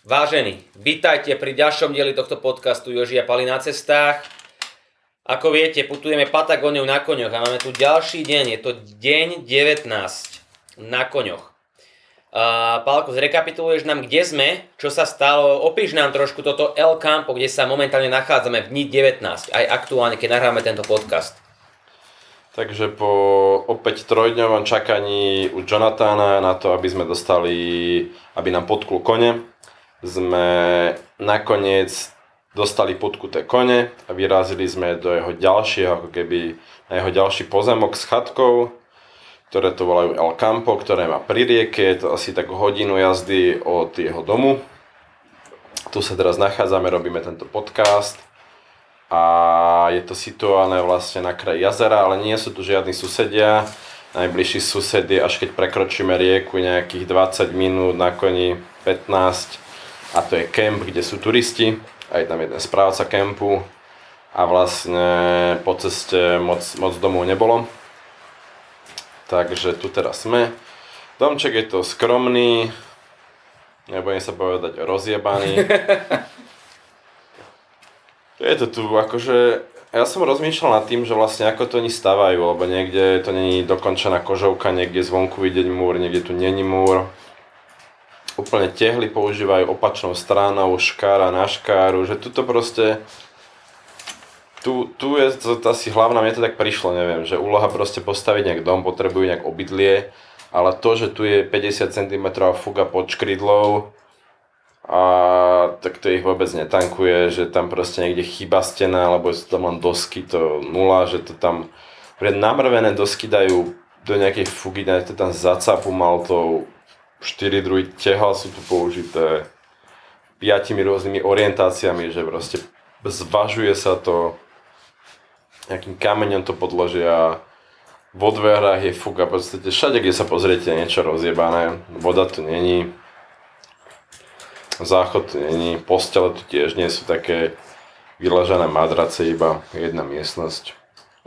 Vážení, vítajte pri ďalšom dieli tohto podcastu Joži a Pali na cestách. Ako viete, putujeme Patagóniou na koňoch a máme tu ďalší deň, je to deň 19 na koňoch. Uh, Pálko, zrekapituluješ nám, kde sme, čo sa stalo, opíš nám trošku toto El Campo, kde sa momentálne nachádzame v dni 19, aj aktuálne, keď nahráme tento podcast. Takže po opäť trojdňovom čakaní u Jonathana na to, aby sme dostali, aby nám potkul kone, sme nakoniec dostali podkuté kone a vyrazili sme do jeho ďalšieho, ako keby na jeho ďalší pozemok s chatkou, ktoré to volajú El Campo, ktoré má pri rieke, je to asi tak hodinu jazdy od jeho domu. Tu sa teraz nachádzame, robíme tento podcast a je to situované vlastne na kraji jazera, ale nie sú tu žiadni susedia. Najbližší sused je, až keď prekročíme rieku, nejakých 20 minút, na koni 15 a to je kemp, kde sú turisti. Aj tam jeden správca kempu a vlastne po ceste moc, moc domov nebolo. Takže tu teraz sme. Domček je to skromný, nebudem sa povedať rozjebaný. Je to tu, akože ja som rozmýšľal nad tým, že vlastne ako to oni stavajú, lebo niekde to není dokončená kožovka, niekde zvonku vidieť múr, niekde tu není múr. Úplne tehly používajú opačnou stranou, škára na škáru, že tuto proste tu, tu je to, to asi hlavná, mne to tak prišlo, neviem, že úloha proste postaviť nejak dom, potrebujú nejak obydlie, ale to, že tu je 50 cm fuga pod škrydlou, a tak to ich vôbec netankuje, že tam proste niekde chýba stena, alebo sú tam len dosky, to nula, že to tam pred namrvené dosky dajú do nejakej fugy, to tam zacapu maltou, 4 druhy tehal sú tu použité piatimi rôznymi orientáciami, že proste zvažuje sa to, nejakým kameňom to podložia, vo dverách je fuga, v podstate všade, kde sa pozriete, niečo rozjebané, voda tu není, záchod není, postele tu tiež nie sú také vyležené madrace, iba jedna miestnosť.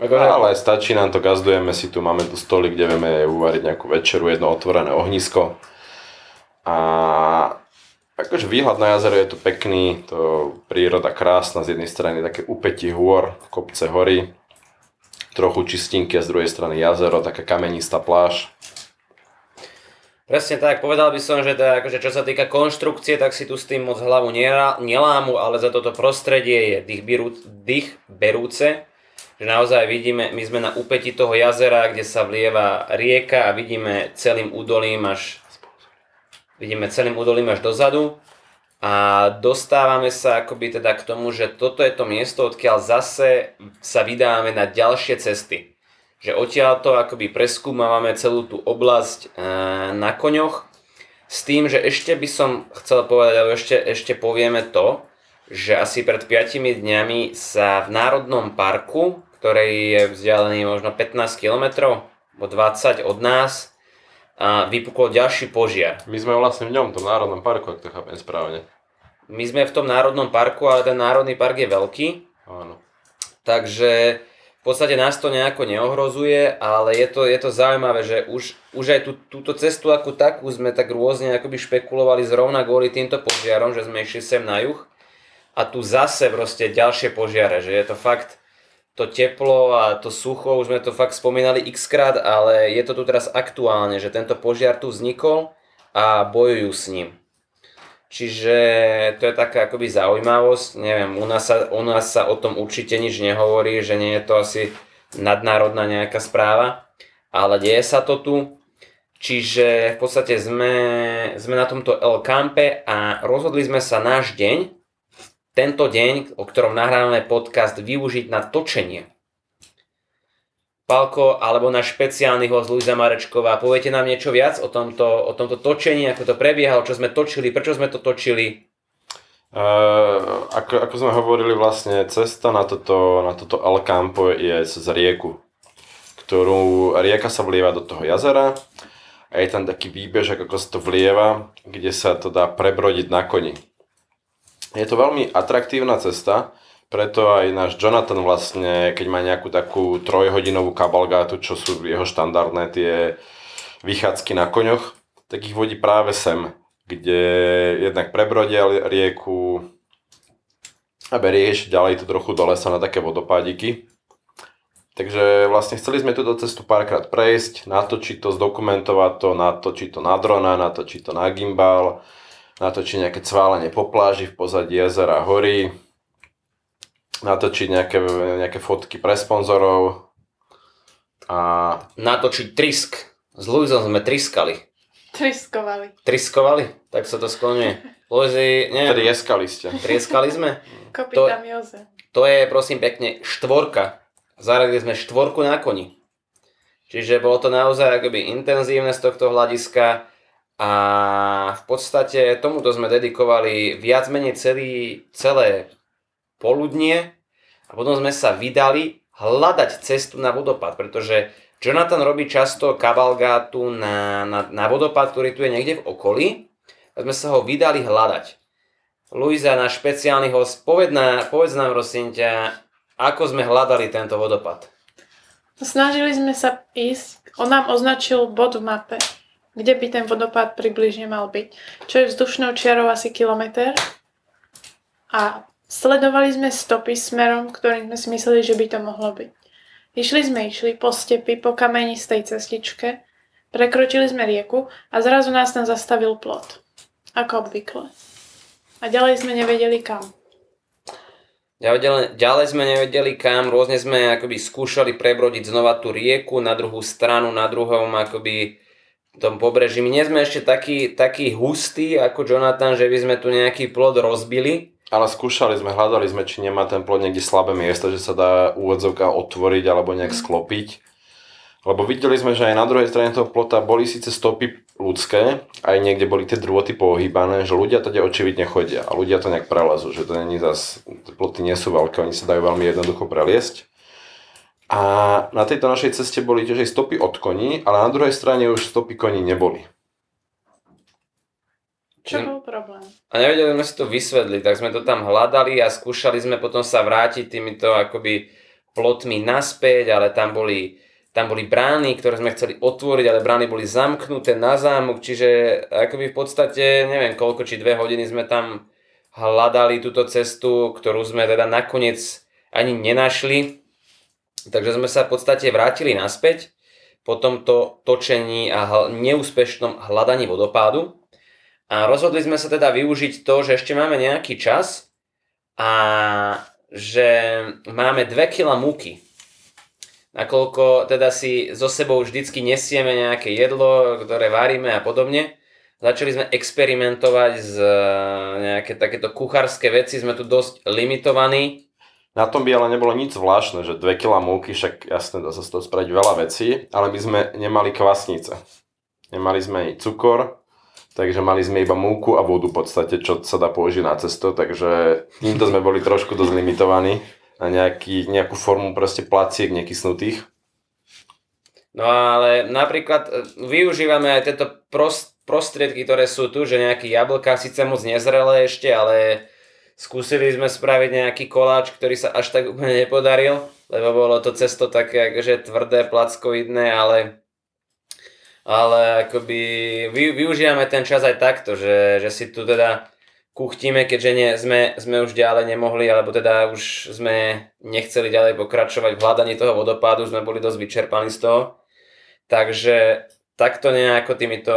Ale stačí nám to, gazdujeme si tu, máme tu stoly, kde vieme uvariť nejakú večeru, jedno otvorené ohnisko. A akože výhľad na jazero je tu pekný, to príroda krásna, z jednej strany také upätí hôr, kopce hory, trochu čistinky a z druhej strany jazero, taká kamenistá pláž. Presne tak, povedal by som, že teda, akože čo sa týka konštrukcie, tak si tu s tým moc hlavu nelámu, ale za toto prostredie je dých, berú, dých berúce, že naozaj vidíme, my sme na úpeti toho jazera, kde sa vlieva rieka a vidíme celým údolím až vidíme celým údolím až dozadu a dostávame sa akoby teda k tomu, že toto je to miesto, odkiaľ zase sa vydáme na ďalšie cesty. Že odtiaľto akoby preskúmavame celú tú oblasť e, na koňoch s tým, že ešte by som chcel povedať, alebo ešte, ešte povieme to, že asi pred 5 dňami sa v Národnom parku, ktorý je vzdialený možno 15 km, o 20 od nás, a vypukol ďalší požiar. My sme vlastne v ňom, v tom Národnom parku, ak to chápem správne. My sme v tom Národnom parku, ale ten Národný park je veľký. Áno. Takže v podstate nás to nejako neohrozuje, ale je to, je to zaujímavé, že už, už aj tú, túto cestu ako takú sme tak rôzne akoby špekulovali zrovna kvôli týmto požiarom, že sme išli sem na juh a tu zase proste ďalšie požiare, že je to fakt to teplo a to sucho, už sme to fakt spomínali x krát, ale je to tu teraz aktuálne, že tento požiar tu vznikol a bojujú s ním. Čiže to je taká akoby zaujímavosť, neviem, u nás, sa, u nás sa o tom určite nič nehovorí, že nie je to asi nadnárodná nejaká správa, ale deje sa to tu. Čiže v podstate sme, sme na tomto El Campe a rozhodli sme sa náš deň, tento deň, o ktorom nahrávame podcast, využiť na točenie. Palko alebo náš špeciálny host Luisa Marečková. Poviete nám niečo viac o tomto, o tomto točení, ako to prebiehalo, čo sme točili, prečo sme to točili? Uh, ako, ako sme hovorili, vlastne cesta na toto, na toto El Campo je cez rieku, ktorú rieka sa vlieva do toho jazera a je tam taký výbežok, ako sa to vlieva, kde sa to dá prebrodiť na koni. Je to veľmi atraktívna cesta, preto aj náš Jonathan vlastne, keď má nejakú takú trojhodinovú kabalgátu, čo sú jeho štandardné tie vychádzky na koňoch, tak ich vodí práve sem. kde jednak prebrodia rieku, a berieš ďalej to trochu do lesa na také vodopádiky. Takže vlastne chceli sme túto cestu párkrát prejsť, natočiť to, zdokumentovať to, natočiť to na drona, natočiť to na gimbal, natočiť nejaké cválenie po pláži v pozadí jezera hory, natočiť nejaké, nejaké fotky pre sponzorov a... Natočiť trisk. S Luizom sme triskali. Triskovali. Triskovali? Tak sa to skloňuje. Luizi, neviem. Trieskali ste. Trieskali sme? Kopita Joze. To je prosím pekne štvorka. Zaradili sme štvorku na koni. Čiže bolo to naozaj akoby intenzívne z tohto hľadiska a v podstate tomuto sme dedikovali viac menej celý, celé poludnie a potom sme sa vydali hľadať cestu na vodopád, pretože Jonathan robí často kabalgátu na, na, na vodopád, ktorý tu je niekde v okolí a sme sa ho vydali hľadať. Luisa, náš špeciálny host, povedz, na, povedz nám prosím ťa, ako sme hľadali tento vodopad. Snažili sme sa ísť, on nám označil bod v mape, kde by ten vodopád približne mal byť, čo je vzdušnou čiarou asi kilometr. A sledovali sme stopy smerom, ktorým sme si mysleli, že by to mohlo byť. Išli sme, išli po stepi, po kamenistej cestičke, prekročili sme rieku a zrazu nás tam zastavil plot. Ako obvykle. A ďalej sme nevedeli kam. Ďalej sme nevedeli kam, rôzne sme akoby skúšali prebrodiť znova tú rieku na druhú stranu, na druhom akoby tom pobreží. My nie sme ešte taký, taký hustý ako Jonathan, že by sme tu nejaký plod rozbili. Ale skúšali sme, hľadali sme, či nemá ten plod niekde slabé miesto, že sa dá úvodzovka otvoriť alebo nejak sklopiť. Lebo videli sme, že aj na druhej strane toho plota boli síce stopy ľudské, aj niekde boli tie drôty pohybané, že ľudia tady očividne chodia a ľudia to nejak prelezú, že to není zas, ploty nie sú veľké, oni sa dajú veľmi jednoducho preliesť. A na tejto našej ceste boli tiež aj stopy od koní, ale na druhej strane už stopy koní neboli. Čo bol problém? A nevedeli sme si to vysvetliť, tak sme to tam hľadali a skúšali sme potom sa vrátiť týmito akoby plotmi naspäť, ale tam boli tam boli brány, ktoré sme chceli otvoriť, ale brány boli zamknuté na zámok, čiže akoby v podstate, neviem koľko, či dve hodiny sme tam hľadali túto cestu, ktorú sme teda nakoniec ani nenašli. Takže sme sa v podstate vrátili naspäť po tomto točení a neúspešnom hľadaní vodopádu. A rozhodli sme sa teda využiť to, že ešte máme nejaký čas a že máme 2 kg múky nakoľko teda si so sebou vždycky nesieme nejaké jedlo, ktoré varíme a podobne. Začali sme experimentovať s e, nejaké takéto kuchárske veci, sme tu dosť limitovaní. Na tom by ale nebolo nič zvláštne, že 2 kg múky, však jasne dá sa z toho spraviť veľa vecí, ale my sme nemali kvasnice. Nemali sme ani cukor, takže mali sme iba múku a vodu v podstate, čo sa dá použiť na cesto, takže týmto sme boli trošku dosť limitovaní na nejaký, nejakú formu proste placiek nekysnutých. No ale napríklad e, využívame aj tieto prost, prostriedky, ktoré sú tu, že nejaký jablka, síce moc nezrelé ešte, ale skúsili sme spraviť nejaký koláč, ktorý sa až tak úplne nepodaril, lebo bolo to cesto také akože tvrdé, plackoidné, ale ale akoby vy, využívame ten čas aj takto, že, že si tu teda kuchtíme, keďže nie, sme, sme už ďalej nemohli, alebo teda už sme nechceli ďalej pokračovať v hľadaní toho vodopádu, sme boli dosť vyčerpaní z toho. Takže takto nejako týmito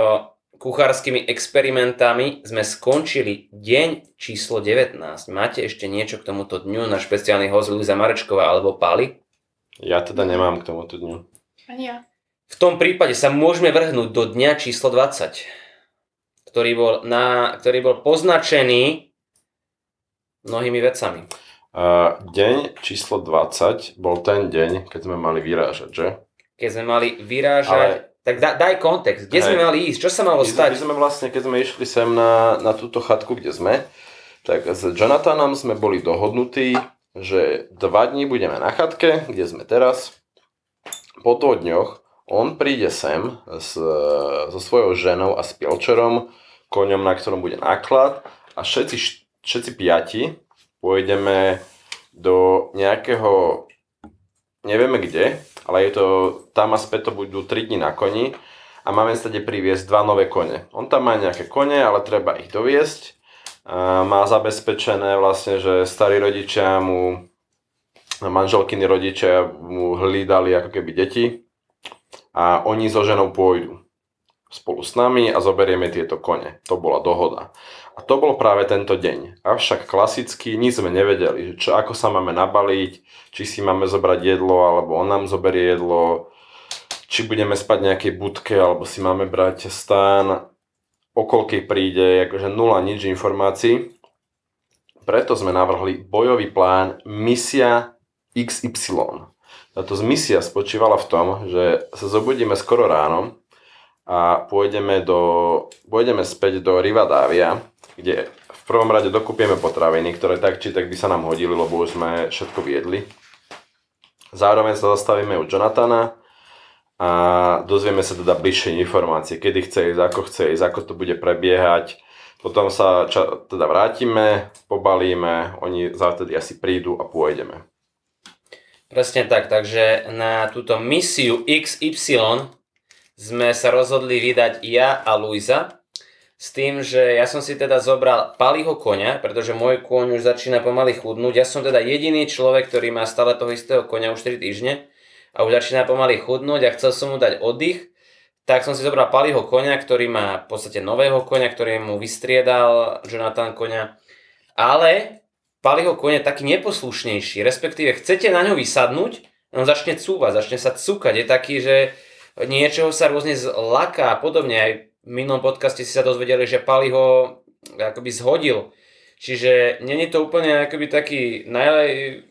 kuchárskymi experimentami sme skončili deň číslo 19. Máte ešte niečo k tomuto dňu na špeciálny host Luisa Marečková alebo Pali? Ja teda nemám k tomuto dňu. Ani ja. V tom prípade sa môžeme vrhnúť do dňa číslo 20 ktorý bol, na, ktorý bol poznačený mnohými vecami. Uh, deň číslo 20 bol ten deň, keď sme mali vyrážať, že? Keď sme mali vyrážať, Ale... tak da, daj kontext, kde hej, sme mali ísť, čo sa malo my stať? My sme vlastne, keď sme išli sem na, na túto chatku, kde sme, tak s Jonathanom sme boli dohodnutí, že dva dní budeme na chatke, kde sme teraz. Po dvoch dňoch on príde sem s, so svojou ženou a s Pilčerom koňom, na ktorom bude náklad a všetci, všetci piati pôjdeme do nejakého, nevieme kde, ale je to, tam a späť to budú 3 dní na koni a máme stade priviesť dva nové kone. On tam má nejaké kone, ale treba ich doviesť. Má zabezpečené vlastne, že starí rodičia mu, manželkyny rodičia mu hlídali ako keby deti a oni so ženou pôjdu spolu s nami a zoberieme tieto kone. To bola dohoda. A to bol práve tento deň. Avšak klasicky nič sme nevedeli, čo, ako sa máme nabaliť, či si máme zobrať jedlo, alebo on nám zoberie jedlo, či budeme spať v nejakej budke, alebo si máme brať stán, o koľkej príde, akože nula nič informácií. Preto sme navrhli bojový plán Misia XY. Táto misia spočívala v tom, že sa zobudíme skoro ráno a pôjdeme, do, pôjdeme späť do Rivadavia, kde v prvom rade dokúpieme potraviny, ktoré tak či tak by sa nám hodili, lebo už sme všetko viedli. Zároveň sa zastavíme u Jonathana, a dozvieme sa teda bližšie informácie, kedy chce ísť, ako chce ísť, ako to bude prebiehať. Potom sa ča, teda vrátime, pobalíme, oni zavtedy asi prídu a pôjdeme. Presne tak, takže na túto misiu XY sme sa rozhodli vydať ja a Luisa s tým, že ja som si teda zobral palího konia, pretože môj kôň už začína pomaly chudnúť. Ja som teda jediný človek, ktorý má stále toho istého konia už 4 týždne a už začína pomaly chudnúť a chcel som mu dať oddych, tak som si zobral Paliho konia, ktorý má v podstate nového konia, ktorý mu vystriedal Jonathan konia. Ale Paliho konia je taký neposlušnejší, respektíve chcete na ňo vysadnúť, on začne cúvať, začne sa cúkať. Je taký, že niečoho sa rôzne zlaká a podobne. Aj v minulom podcaste si sa dozvedeli, že Paliho akoby zhodil Čiže není to úplne akoby taký najle,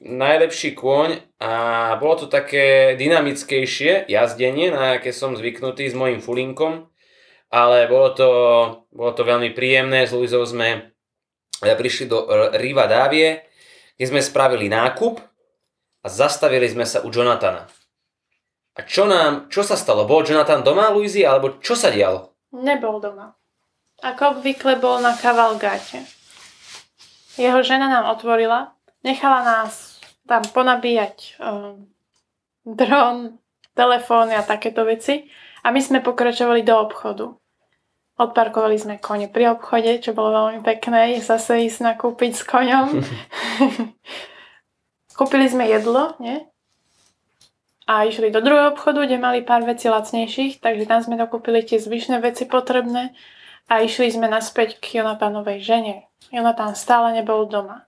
najlepší kôň a bolo to také dynamickejšie jazdenie, na aké som zvyknutý s mojim fulinkom, ale bolo to, bolo to veľmi príjemné. S Luizou sme prišli do Riva Dávie, kde sme spravili nákup a zastavili sme sa u Jonathana. A čo nám, čo sa stalo? Bol Jonathan doma, Luizi, alebo čo sa dialo? Nebol doma. Ako obvykle bol na kavalgáte. Jeho žena nám otvorila, nechala nás tam ponabíjať um, dron, telefóny a takéto veci a my sme pokračovali do obchodu. Odparkovali sme kone pri obchode, čo bolo veľmi pekné, zase ísť nakúpiť s koňom. Kúpili sme jedlo, nie? A išli do druhého obchodu, kde mali pár vecí lacnejších, takže tam sme dokúpili tie zvyšné veci potrebné a išli sme naspäť k Jonathanovej žene. Jonathan stále nebol doma.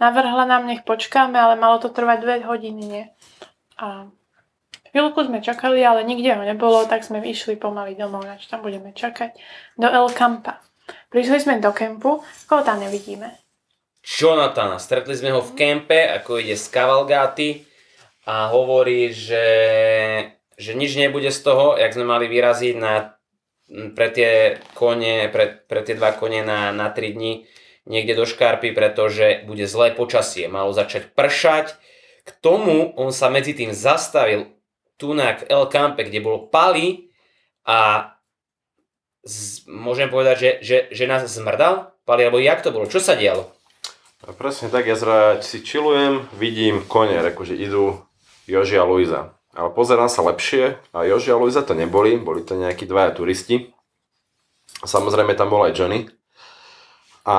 Navrhla nám, nech počkáme, ale malo to trvať dve hodiny, nie? A chvíľku sme čakali, ale nikde ho nebolo, tak sme išli pomaly domov, nač tam budeme čakať, do El Campa. Prišli sme do kempu, koho tam nevidíme. Jonathana, stretli sme ho v kempe, ako ide z kavalgáty a hovorí, že, že nič nebude z toho, jak sme mali vyraziť na pre tie kone, pre, pre tie dva kone na, na 3 dní niekde do Škarpy, pretože bude zlé počasie. Malo začať pršať. K tomu on sa medzi tým zastavil tu na El Campe, kde bolo pali a z, môžem povedať, že, že, že nás zmrdal? Pali, alebo jak to bolo? Čo sa dialo? A presne tak, ja zrať si čilujem, vidím kone, že idú Joži a Luisa. Ale pozerám sa lepšie a Joži a Luisa to neboli, boli to nejakí dvaja turisti. Samozrejme tam bol aj Johnny. A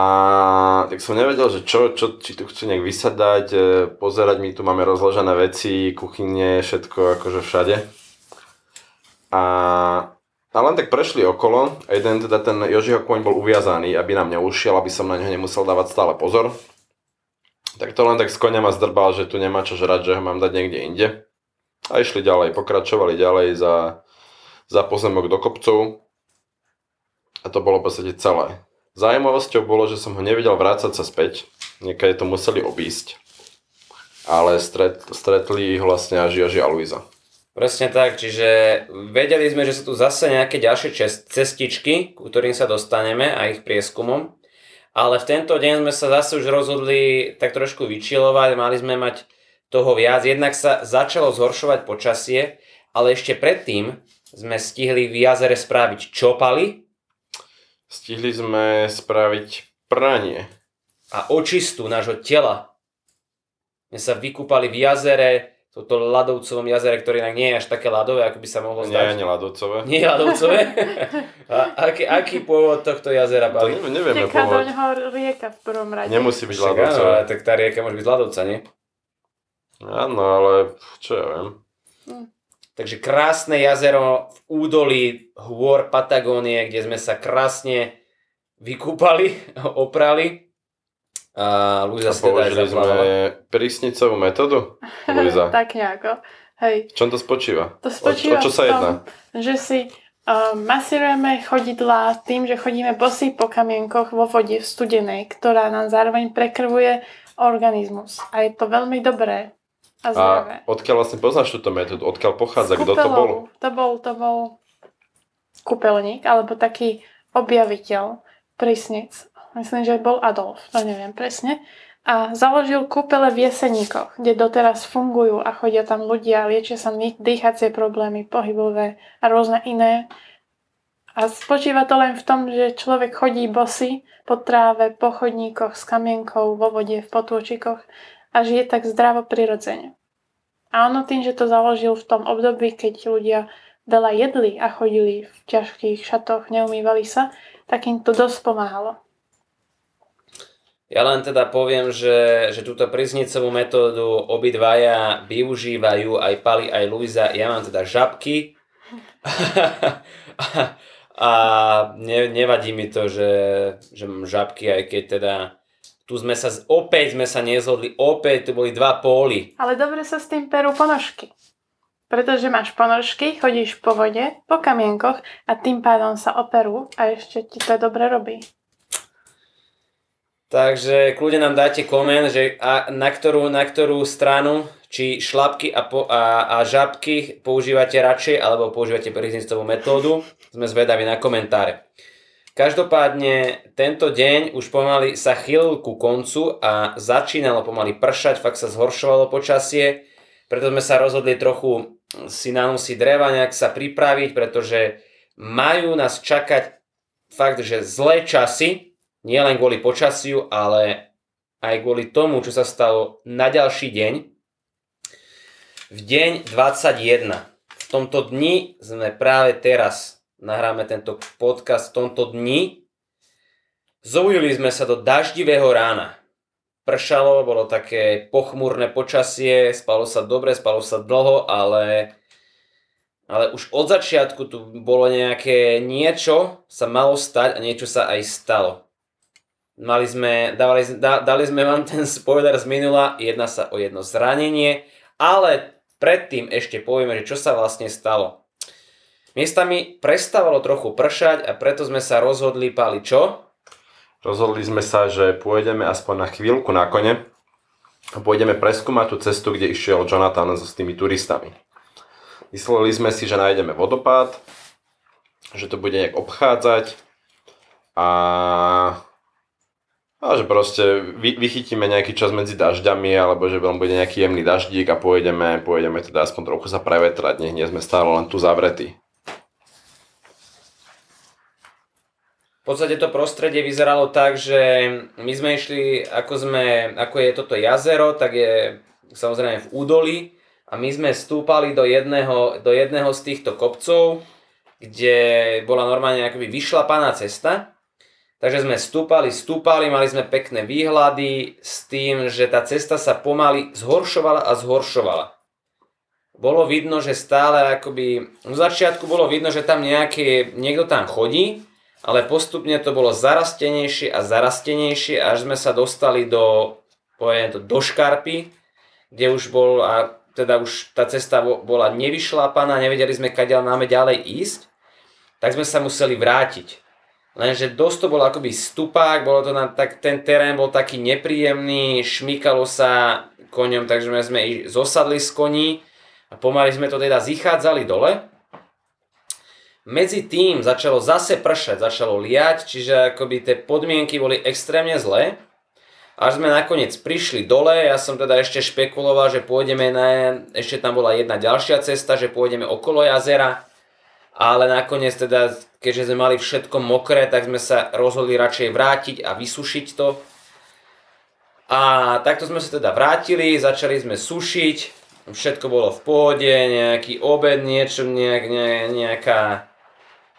tak som nevedel, že čo, čo, či tu chcú nejak vysadať, e, pozerať, my tu máme rozložené veci, kuchyne, všetko akože všade. A, a len tak prešli okolo a jeden teda ten Jožiho kôň bol uviazaný, aby nám neušiel, aby som na neho nemusel dávať stále pozor. Tak to len tak s koňa ma zdrbal, že tu nemá čo žrať, že ho mám dať niekde inde. A išli ďalej, pokračovali ďalej za, za pozemok do kopcov. A to bolo v podstate celé. Zajímavosťou bolo, že som ho nevedel vrácať sa späť. Niekedy to museli obísť. Ale stret, stretli ich vlastne až Joži a Luisa. Presne tak, čiže vedeli sme, že sú tu zase nejaké ďalšie cestičky, ku ktorým sa dostaneme a ich prieskumom. Ale v tento deň sme sa zase už rozhodli tak trošku vyčilovať, mali sme mať toho viac. Jednak sa začalo zhoršovať počasie, ale ešte predtým sme stihli v jazere spraviť čopali. Stihli sme spraviť pranie. A očistu nášho tela. My sa vykúpali v jazere, toto ľadovcovom jazere, ktoré inak nie je až také ľadové, ako by sa mohlo Nie, zdať. ani ľadovcové. Nie je ľadovcové? A aký, aký pôvod tohto jazera To baví? neviem, nevieme Teká pôvod. ňoho rieka v prvom rade. Nemusí byť áno, ľadovcové. ale tak tá rieka môže byť z ľadovca, nie? Áno, ale čo ja viem. Takže krásne jazero v údolí hôr Patagónie, kde sme sa krásne vykúpali, oprali. A Luisa si teda aj zaplavala. prísnicovú metódu, Luisa. tak nejako. Hej. V čom to spočíva? To O, spočíva o čo sa tom, jedná? že si uh, masírujeme chodidlá tým, že chodíme bosí po kamienkoch vo vode v studenej, ktorá nám zároveň prekrvuje organizmus. A je to veľmi dobré a zdravé. A odkiaľ vlastne poznáš túto metódu? Odkiaľ pochádza? Kto to bol? To bol, to bol kúpeľník, alebo taký objaviteľ, prísnic. Myslím, že bol Adolf, to neviem presne. A založil kúpele v Jeseníkoch, kde doteraz fungujú a chodia tam ľudia, liečia sa dý- dýchacie problémy, pohybové a rôzne iné. A spočíva to len v tom, že človek chodí bosy po tráve, po chodníkoch, s kamienkou, vo vode, v potôčikoch a žije tak zdravo prirodzene. A ono tým, že to založil v tom období, keď ľudia veľa jedli a chodili v ťažkých šatoch, neumývali sa, tak im to dosť pomáhalo. Ja len teda poviem, že, že túto prísnicovú metódu obidvaja využívajú aj Pali, aj Luisa. Ja mám teda žabky a ne, nevadí mi to, že, že mám žabky, aj keď teda tu sme sa, opäť sme sa nezhodli, opäť tu boli dva póly. Ale dobre sa s tým perú ponožky. Pretože máš ponožky, chodíš po vode, po kamienkoch a tým pádom sa operú a ešte ti to dobre robí. Takže kľudne nám dáte koment, že a, na, ktorú, na ktorú stranu, či šlapky a, po, a, a žabky používate radšej, alebo používate príznistovú metódu. Sme zvedaví na komentáre. Každopádne tento deň už pomaly sa chýlil ku koncu a začínalo pomaly pršať, fakt sa zhoršovalo počasie, preto sme sa rozhodli trochu si nanúsiť dreva, nejak sa pripraviť, pretože majú nás čakať fakt, že zlé časy, nie len kvôli počasiu, ale aj kvôli tomu, čo sa stalo na ďalší deň. V deň 21. V tomto dni sme práve teraz, nahráme tento podcast v tomto dni, zobudili sme sa do daždivého rána. Pršalo, bolo také pochmúrne počasie, spalo sa dobre, spalo sa dlho, ale, ale už od začiatku tu bolo nejaké niečo sa malo stať a niečo sa aj stalo. Mali sme, dávali, da, dali sme vám ten spoiler z minula, jedná sa o jedno zranenie, ale predtým ešte povieme, že čo sa vlastne stalo. Miestami prestávalo trochu pršať a preto sme sa rozhodli, Pali, čo? Rozhodli sme sa, že pôjdeme aspoň na chvíľku na kone a pôjdeme preskúmať tú cestu, kde išiel Jonathan so s tými turistami. Mysleli sme si, že nájdeme vodopád, že to bude nejak obchádzať a, a že proste vy, vychytíme nejaký čas medzi dažďami alebo že bude nejaký jemný daždík a pôjdeme, pôjdeme teda aspoň trochu sa prevetrať, nech nie sme stále len tu zavretí. V podstate to prostredie vyzeralo tak, že my sme išli, ako, sme, ako je toto jazero, tak je samozrejme v údolí a my sme stúpali do jedného, do jedného z týchto kopcov, kde bola normálne akoby vyšlapaná cesta. Takže sme stúpali, stúpali, mali sme pekné výhľady s tým, že tá cesta sa pomaly zhoršovala a zhoršovala. Bolo vidno, že stále akoby, v začiatku bolo vidno, že tam nejaké, niekto tam chodí, ale postupne to bolo zarastenejšie a zarastenejšie, až sme sa dostali do, poviem to, do škarpy, kde už bol, a teda už tá cesta bo- bola nevyšlápaná, nevedeli sme, kadiaľ máme ďalej ísť, tak sme sa museli vrátiť. Lenže dosť to bol akoby stupák, bolo to na, tak, ten terén bol taký nepríjemný, šmykalo sa koňom, takže sme, sme zosadli z koní a pomaly sme to teda zichádzali dole. Medzi tým začalo zase pršať, začalo liať, čiže akoby tie podmienky boli extrémne zlé. Až sme nakoniec prišli dole, ja som teda ešte špekuloval, že pôjdeme na, ešte tam bola jedna ďalšia cesta, že pôjdeme okolo jazera, ale nakoniec teda, keďže sme mali všetko mokré, tak sme sa rozhodli radšej vrátiť a vysušiť to. A takto sme sa teda vrátili, začali sme sušiť všetko bolo v pohode, nejaký obed, niečo, nejak, ne, nejaká,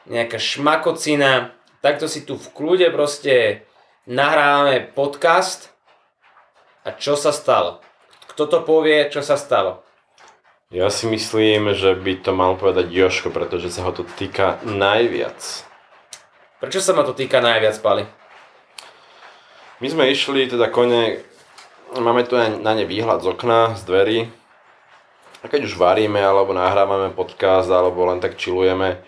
nejaká šmakocina. Takto si tu v kľude proste nahrávame podcast a čo sa stalo? Kto to povie, čo sa stalo? Ja si myslím, že by to mal povedať Joško, pretože sa ho to týka najviac. Prečo sa ma to týka najviac, Pali? My sme išli, teda kone, máme tu na ne výhľad z okna, z dverí. A keď už varíme, alebo nahrávame podcast, alebo len tak chillujeme,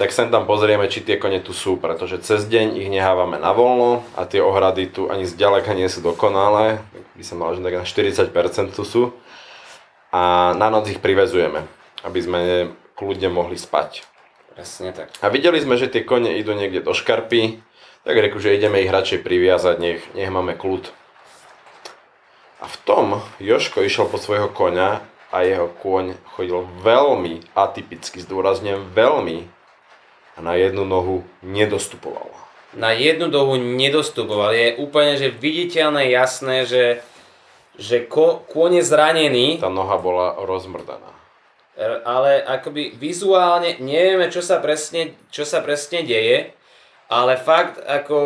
tak sem tam pozrieme, či tie kone tu sú, pretože cez deň ich nehávame na voľno a tie ohrady tu ani zďaleka nie sú dokonalé, by sa mal, že tak na 40% tu sú. A na noc ich privezujeme, aby sme kľudne mohli spať. Presne tak. A videli sme, že tie kone idú niekde do škarpy, tak reku, že ideme ich radšej priviazať, nech, nech máme kľud. A v tom Joško išiel po svojho koňa a jeho kôň chodil veľmi atypicky, zdôrazňujem veľmi a na jednu nohu nedostupoval. Na jednu nohu nedostupoval. Je úplne že viditeľné, jasné, že, že ko, kôň je zranený. Tá noha bola rozmrdaná. Ale akoby vizuálne nevieme, čo sa presne, čo sa presne deje, ale fakt ako...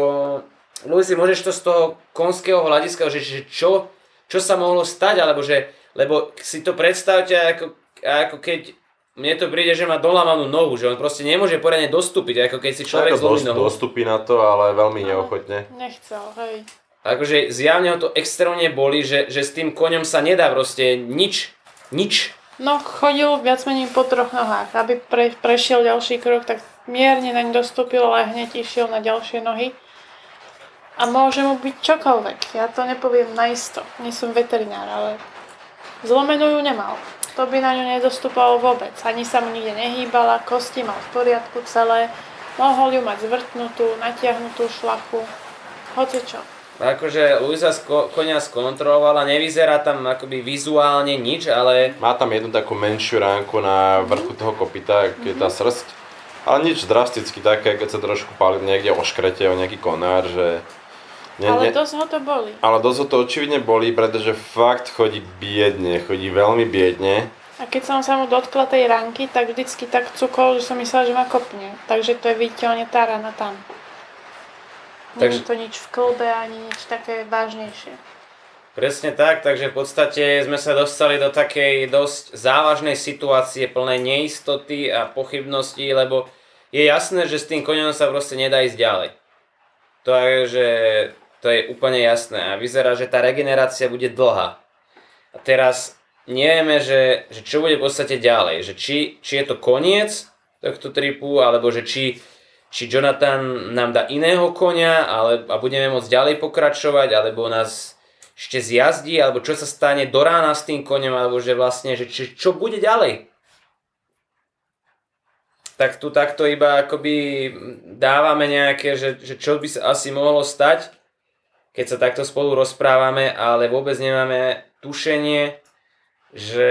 Luisi, môžeš to z toho konského hľadiska, že, že čo, čo sa mohlo stať, alebo že, lebo si to predstavte ako, ako keď mne to príde, že má dolámanú nohu, že on proste nemôže poriadne dostúpiť, ako keď si človek zlomí nohu. dostupí na to, ale veľmi neochotne. Nechcel, hej. Akože zjavne ho to extrémne boli, že, že s tým koňom sa nedá proste nič, nič. No chodil viac menej po troch nohách. Aby pre, prešiel ďalší krok, tak mierne naň dostúpil, ale hneď išiel na ďalšie nohy. A môže mu byť čokoľvek. Ja to nepoviem naisto. Nie som veterinár, ale zlomenú ju nemal. To by na ňu nedostupovalo vôbec. Ani sa mu nikde nehýbala, kosti mal v poriadku celé. Mohol ju mať zvrtnutú, natiahnutú šlachu. Hoci čo. Akože Luisa sko- konia skontrolovala, nevyzerá tam akoby vizuálne nič, ale... Má tam jednu takú menšiu ránku na vrchu toho kopita, keď je tá srst. Ale nič drasticky také, keď sa trošku pali niekde oškrete o nejaký konár, že nie, ale nie. dosť ho to boli. Ale dosť ho to očividne boli, pretože fakt chodí biedne, chodí veľmi biedne. A keď som sa mu dotkla tej ranky, tak vždycky tak cukol, že som myslela, že ma kopne. Takže to je viditeľne tá rana tam. Nie takže... je to nič v klbe ani nič také vážnejšie. Presne tak, takže v podstate sme sa dostali do takej dosť závažnej situácie plnej neistoty a pochybností, lebo je jasné, že s tým koňom sa proste nedá ísť ďalej. To je, že to je úplne jasné a vyzerá, že tá regenerácia bude dlhá. A teraz nevieme, že, že čo bude v podstate ďalej, že či, či je to koniec tohto tripu, alebo že či, či Jonathan nám dá iného konia ale, a budeme môcť ďalej pokračovať, alebo nás ešte zjazdí, alebo čo sa stane do rána s tým koniem, alebo že vlastne, že či, čo bude ďalej tak tu takto iba akoby dávame nejaké, že, že čo by sa asi mohlo stať keď sa takto spolu rozprávame, ale vôbec nemáme tušenie, že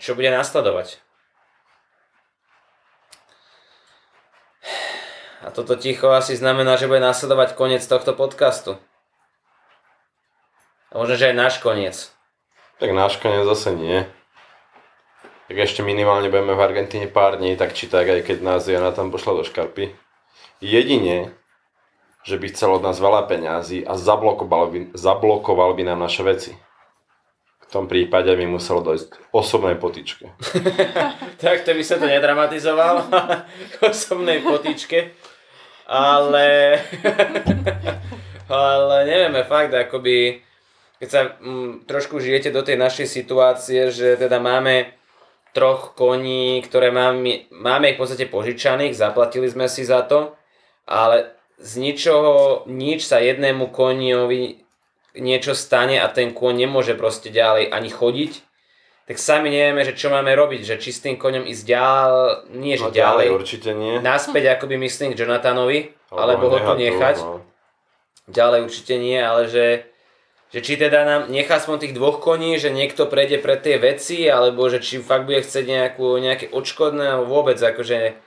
čo bude nasledovať. A toto ticho asi znamená, že bude nasledovať koniec tohto podcastu. A možno, že aj náš koniec. Tak náš koniec zase nie. Tak ešte minimálne budeme v Argentíne pár dní, tak či tak, aj keď nás Jana tam pošla do škarpy. Jedine, že by chcel od nás veľa peňazí a zablokoval by, zablokoval by nám naše veci. Tom prípade by muselo dojsť osobnej potičke. tak to by sa to nedramatizoval k osobnej potičke. Ale, ale nevieme fakt, akoby, keď sa m, mm, trošku žijete do tej našej situácie, že teda máme troch koní, ktoré máme, máme ich v podstate požičaných, zaplatili sme si za to, ale z ničoho nič sa jednému koniovi niečo stane a ten kôň nemôže proste ďalej ani chodiť, tak sami nevieme, že čo máme robiť, že či s tým koňom ísť ďalej, nie že no, ďalej, ďalej, určite nie. Naspäť akoby myslím k Jonathanovi, alebo, alebo ho tu nechať. No. Ďalej určite nie, ale že, že či teda nám nechá aspoň tých dvoch koní, že niekto prejde pre tie veci, alebo že či fakt bude chcieť nejakú, nejaké odškodné, alebo vôbec akože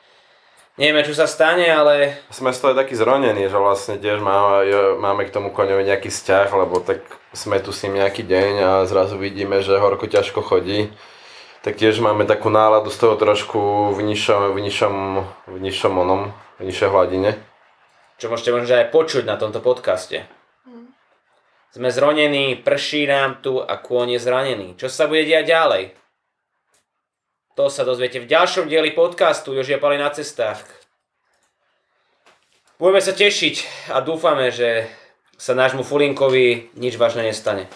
Nevieme, čo sa stane, ale Sme z toho takí zronení, že vlastne tiež máme, máme k tomu koňovi nejaký vzťah, lebo tak sme tu s ním nejaký deň a zrazu vidíme, že horko ťažko chodí. Tak tiež máme takú náladu z toho trošku v nižšom, v nižšom, v nižšom onom, v nižšej hladine. čo môžete možno aj počuť na tomto podcaste. Sme zronení, prší nám tu a kôň je zranený. Čo sa bude diať ďalej? To sa dozviete v ďalšom dieli podcastu Joži a Pali na cestách. Budeme sa tešiť a dúfame, že sa nášmu Fulinkovi nič vážne nestane.